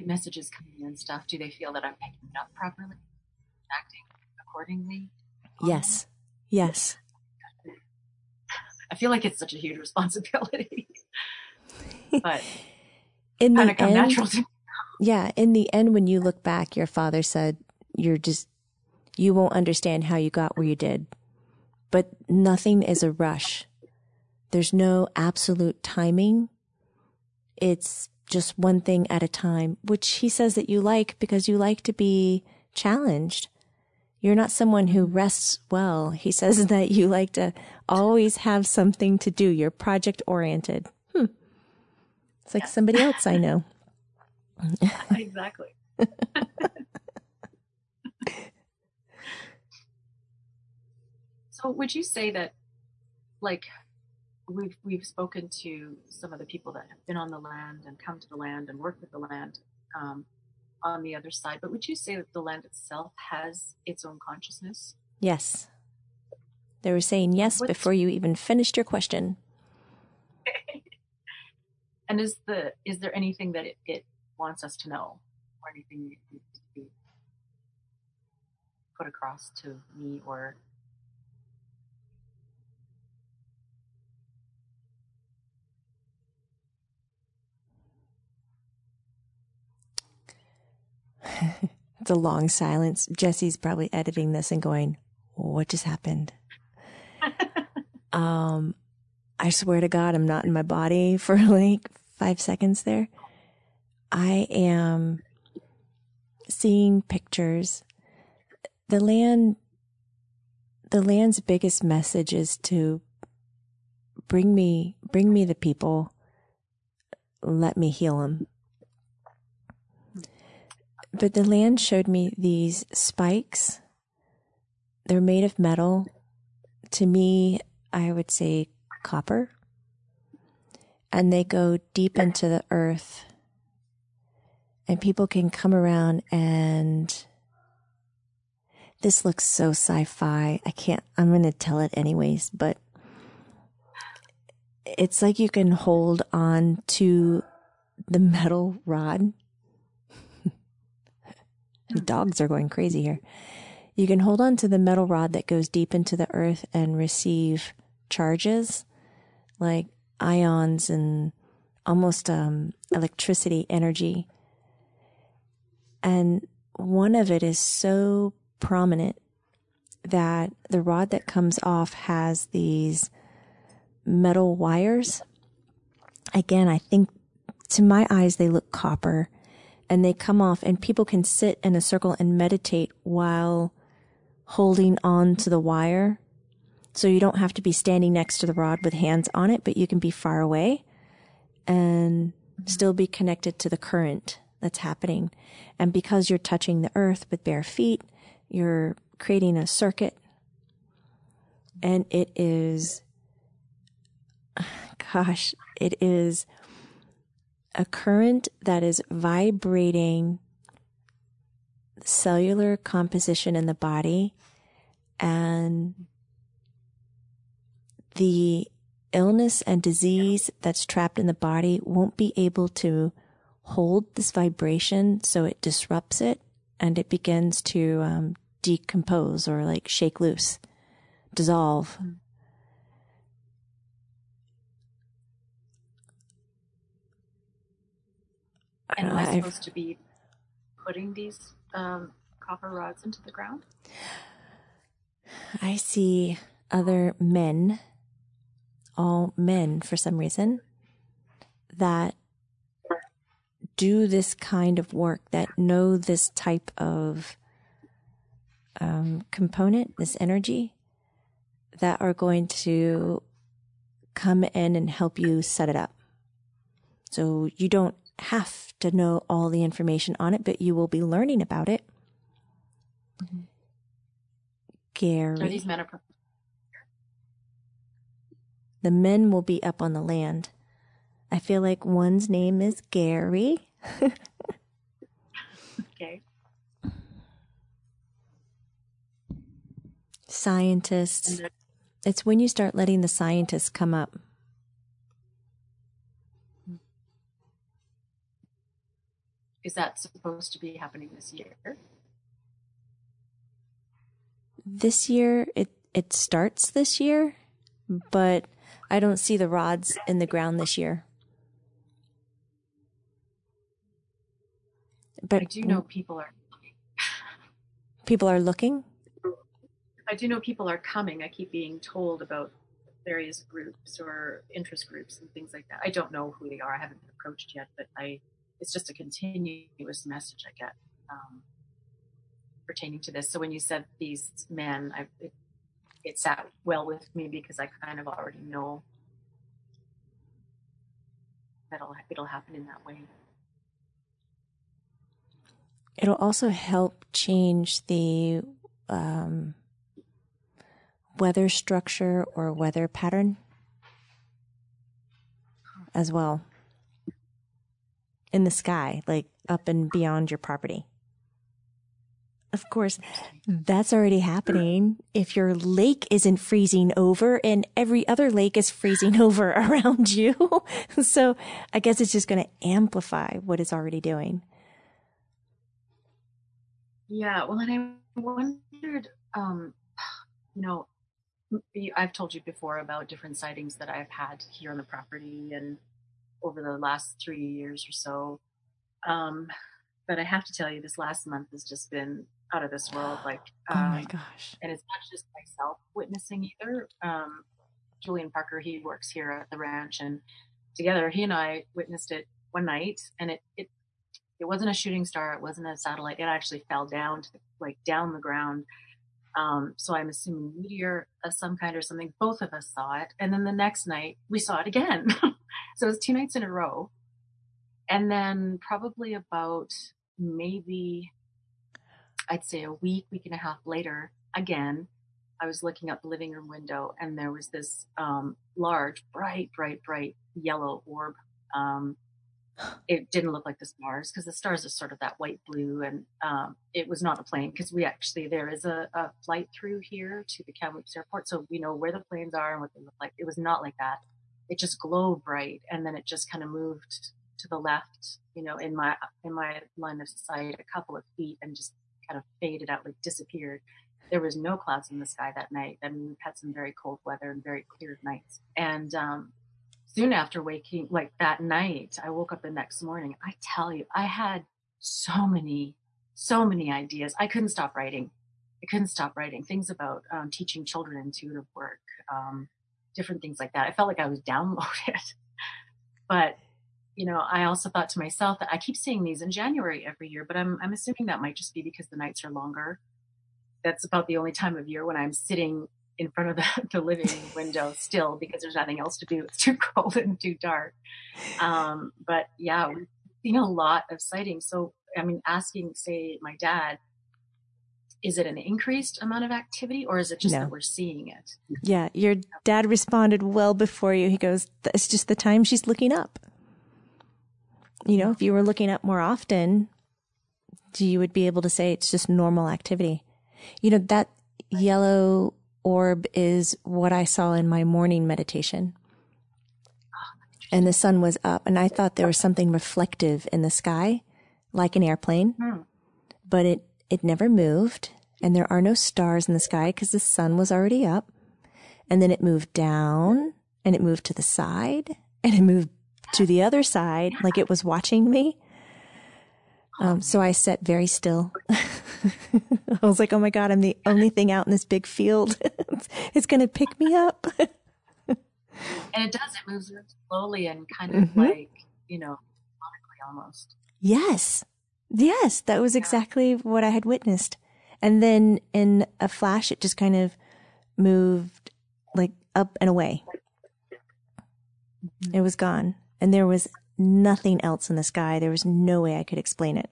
messages coming in and stuff, do they feel that I'm picking it up properly, acting accordingly? Yes. Yes. I feel like it's such a huge responsibility, *laughs* but in the end, natural to me. yeah, in the end, when you look back, your father said, you're just, you won't understand how you got where you did, but nothing is a rush. There's no absolute timing. It's just one thing at a time, which he says that you like because you like to be challenged. You're not someone who rests well. He says *laughs* that you like to always have something to do. You're project oriented. Hmm. It's like somebody else I know. *laughs* exactly. *laughs* so would you say that like we've we've spoken to some of the people that have been on the land and come to the land and worked with the land um, on the other side, but would you say that the land itself has its own consciousness? Yes. They were saying yes What's- before you even finished your question. *laughs* And is the is there anything that it, it wants us to know, or anything that needs to be put across to me or *laughs* It's a long silence. Jesse's probably editing this and going, What just happened? *laughs* um, I swear to God, I'm not in my body *laughs* for like five seconds there. I am seeing pictures. The land, the land's biggest message is to bring me, bring me the people. Let me heal them. But the land showed me these spikes. They're made of metal. To me, I would say copper. And they go deep into the earth. And people can come around and this looks so sci-fi. I can't, I'm going to tell it anyways, but it's like you can hold on to the metal rod the dogs are going crazy here. You can hold on to the metal rod that goes deep into the earth and receive charges like ions and almost um, electricity energy. And one of it is so prominent that the rod that comes off has these metal wires. Again, I think to my eyes, they look copper and they come off and people can sit in a circle and meditate while holding on to the wire. So you don't have to be standing next to the rod with hands on it, but you can be far away and still be connected to the current that's happening. And because you're touching the earth with bare feet, you're creating a circuit. And it is, *sighs* gosh, it is a current that is vibrating cellular composition in the body and the illness and disease that's trapped in the body won't be able to hold this vibration so it disrupts it and it begins to um, decompose or like shake loose dissolve. I and am I supposed to be putting these um, copper rods into the ground? I see other men, all men for some reason, that do this kind of work, that know this type of um, component, this energy, that are going to come in and help you set it up. So you don't have to know all the information on it, but you will be learning about it. Gary. Are these men are the men will be up on the land. I feel like one's name is Gary. *laughs* okay? Scientists. It's when you start letting the scientists come up. Is that supposed to be happening this year? This year, it, it starts this year, but I don't see the rods in the ground this year. But I do know people are people are looking. I do know people are coming. I keep being told about various groups or interest groups and things like that. I don't know who they are. I haven't been approached yet, but I it's just a continuous message I get um, pertaining to this. So when you said these men, I, it, it sat well with me because I kind of already know that it'll, happen in that way. It'll also help change the um, weather structure or weather pattern as well in the sky, like up and beyond your property. Of course, that's already happening if your lake isn't freezing over and every other lake is freezing *laughs* over around you. *laughs* so I guess it's just going to amplify what it's already doing. Yeah, well, and I wondered, um, you know, I've told you before about different sightings that I've had here on the property and over the last three years or so. Um, but I have to tell you, this last month has just been out of this world. Like, um, *gasps* oh my um, gosh! And it's not just myself witnessing either. Um, Julian Parker, he works here at the ranch, and together he and I witnessed it one night, and it it it wasn't a shooting star. It wasn't a satellite. It actually fell down to the, like down the ground. Um, so I'm assuming meteor of some kind or something. Both of us saw it. And then the next night we saw it again. *laughs* so it was two nights in a row. And then probably about maybe I'd say a week, week and a half later, again, I was looking out the living room window and there was this um, large, bright, bright, bright yellow orb. Um, *gasps* it didn't look like the stars because the stars are sort of that white blue and um, it was not a plane because we actually there is a, a, flight through here to the Kamloops airport so we know where the planes are and what they look like. It was not like that it just glowed bright and then it just kind of moved to the left you know in my in my line of sight a couple of feet and just kind of faded out like disappeared there was no clouds in the sky that night i mean we've had some very cold weather and very clear nights and um, soon after waking, like that night, I woke up the next morning. I tell you, I had so many, so many ideas. I couldn't stop writing. I couldn't stop writing things about um, teaching children intuitive work, um, different things like that. I felt like I was *laughs* downloaded. but, you know, I also thought to myself that I keep seeing these in January every year, but I'm, I'm assuming that might just be because the nights are longer. That's about the only time of year when I'm sitting in front of the, *laughs* the living window still because there's nothing else to do. It's too *laughs* cold and too dark. Um, but yeah, we've seen a lot of sightings. So, I mean, asking, say, my dad, is it an increased amount of activity or is it just no. that we're seeing it? Yeah, your dad responded well before you. He goes, it's just the time she's looking up. You know, if you were looking up more often, you would be able to say it's just normal activity. You know, that yellow orb is what I saw in my morning meditation. And the sun was up, and I thought there was something reflective in the sky, like an airplane, hmm. but it, it never moved, and there are no stars in the sky because the sun was already up. And then it moved down, and it moved to the side, and it moved to the other side, like it was watching me. Um, so I sat very still. *laughs* I was like, oh my God, I'm the only thing out in this big field. *laughs* it's going to pick me up. *laughs* and it does. It moves slowly and kind of mm-hmm. like, you know, almost. Yes. Yes. That was exactly what I had witnessed. And then in a flash, it just kind of moved like up and away. Mm-hmm. It was gone. And there was nothing else in the sky. There was no way I could explain it.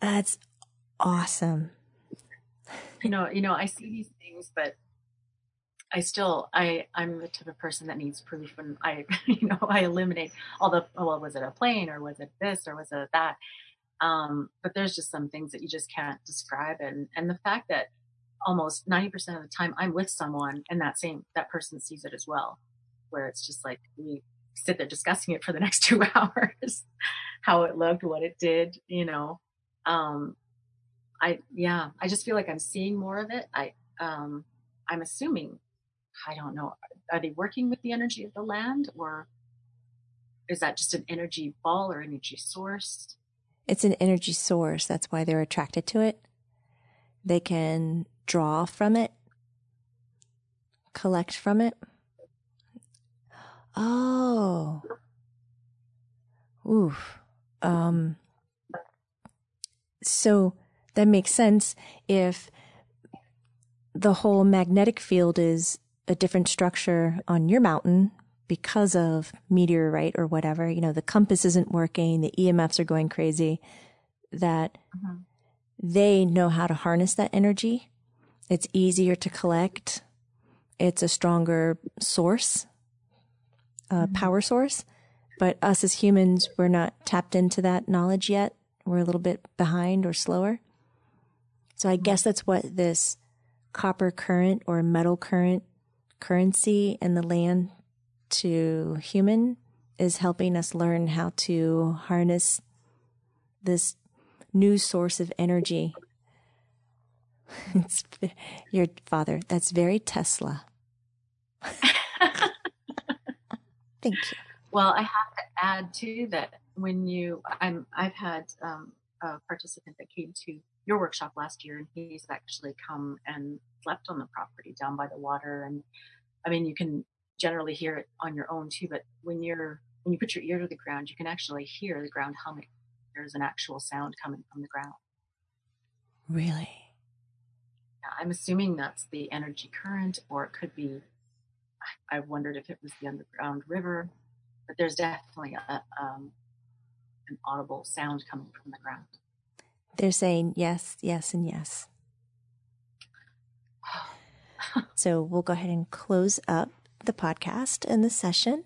That's awesome. You know, you know, I see these things, but I still, I, I'm the type of person that needs proof, and I, *laughs* you know, I eliminate all the, well, was it a plane or was it this or was it that? Um, but there's just some things that you just can't describe, and and the fact that almost 90% of the time I'm with someone and that same, that person sees it as well, where it's just like we sit there discussing it for the *laughs* next two *laughs* hours, how it looked, what it did, you know. Um, I, yeah, I just feel like I'm seeing more of it. I, um, I'm assuming, I don't know, are they working with the energy of the land or is that just an energy ball or energy source? It's an energy source. That's why they're attracted to it. They can draw from it, collect from it. Oh. Oof. Um, so that makes sense if the whole magnetic field is a different structure on your mountain because of meteorite or whatever, you know, the compass isn't working, the EMFs are going crazy, that mm-hmm. they know how to harness that energy. It's easier to collect. It's a stronger source, uh, mm-hmm. power source. But us as humans, we're not tapped into that knowledge yet. We're a little bit behind or slower. So I mm-hmm. guess that's what this copper current or metal current currency in the land to human is helping us learn how to harness this new source of energy. *laughs* It's your father. That's very Tesla. *laughs* Thank you. Well, I have to add too that when you, I'm, I've had um, a participant that came to your workshop last year, and he's actually come and slept on the property down by the water. And I mean, you can generally hear it on your own too, but when you're when you put your ear to the ground, you can actually hear the ground humming. There's an actual sound coming from the ground. Really? Yeah, I'm assuming that's the energy current, or it could be. I wondered if it was the underground river, but there's definitely a, um, an audible sound coming from the ground. They're saying yes, yes, and yes. *sighs* so we'll go ahead and close up the podcast and the session.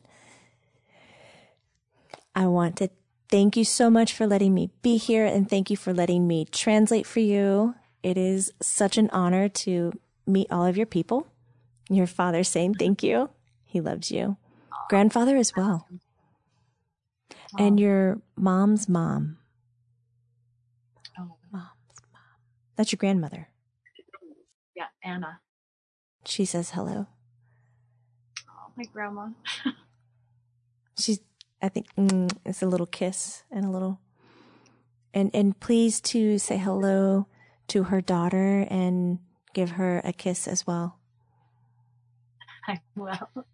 I want to thank you so much for letting me be here and thank you for letting me translate for you. It is such an honor to meet all of your people. Your father saying thank you. He loves you. Grandfather as well. And your mom's mom. Oh. Mom's mom. That's your grandmother. Yeah, Anna. She says hello Oh, my grandma. *laughs* She's, I think, mm, it's a little kiss and a little, and and please to say hello to her daughter and give her a kiss as well. *laughs* I will.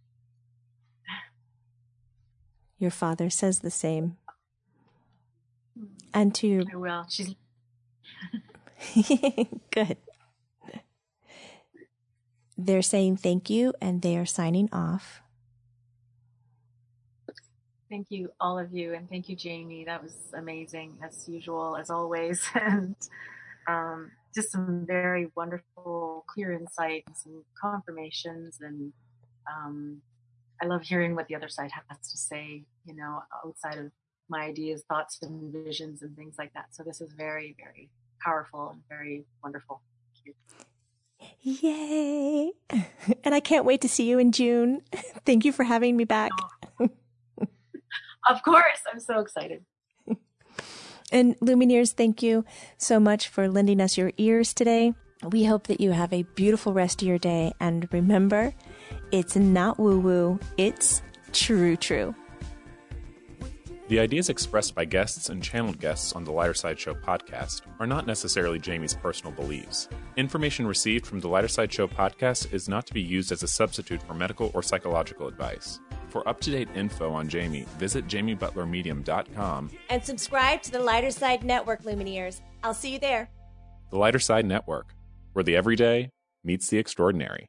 Your father says the same. And to your. I will. She's. *laughs* Good. They're saying thank you and they are signing off. Thank you, all of you, and thank you, Jamie. That was amazing, as usual, as always, *laughs* and um, just some very wonderful, clear insights and confirmations. And um, I love hearing what the other side has to say, you know, outside of my ideas, thoughts, and visions, and things like that. So this is very, very powerful and very wonderful. Yay! *laughs* And I can't wait to see you in June. *laughs* Thank you for having me back. Oh. *laughs* of course, I'm so excited. And Lumineers, thank you so much for lending us your ears today. We hope that you have a beautiful rest of your day. And remember, it's not woo woo, it's true, true. The ideas expressed by guests and channeled guests on the Lighter Side Show podcast are not necessarily Jamie's personal beliefs. Information received from the Lighter Side Show podcast is not to be used as a substitute for medical or psychological advice. For up to date info on Jamie, visit jamiebutlermedium.com and subscribe to the Lighter Side Network, Lumineers. I'll see you there. The Lighter Side Network, where the everyday meets the extraordinary.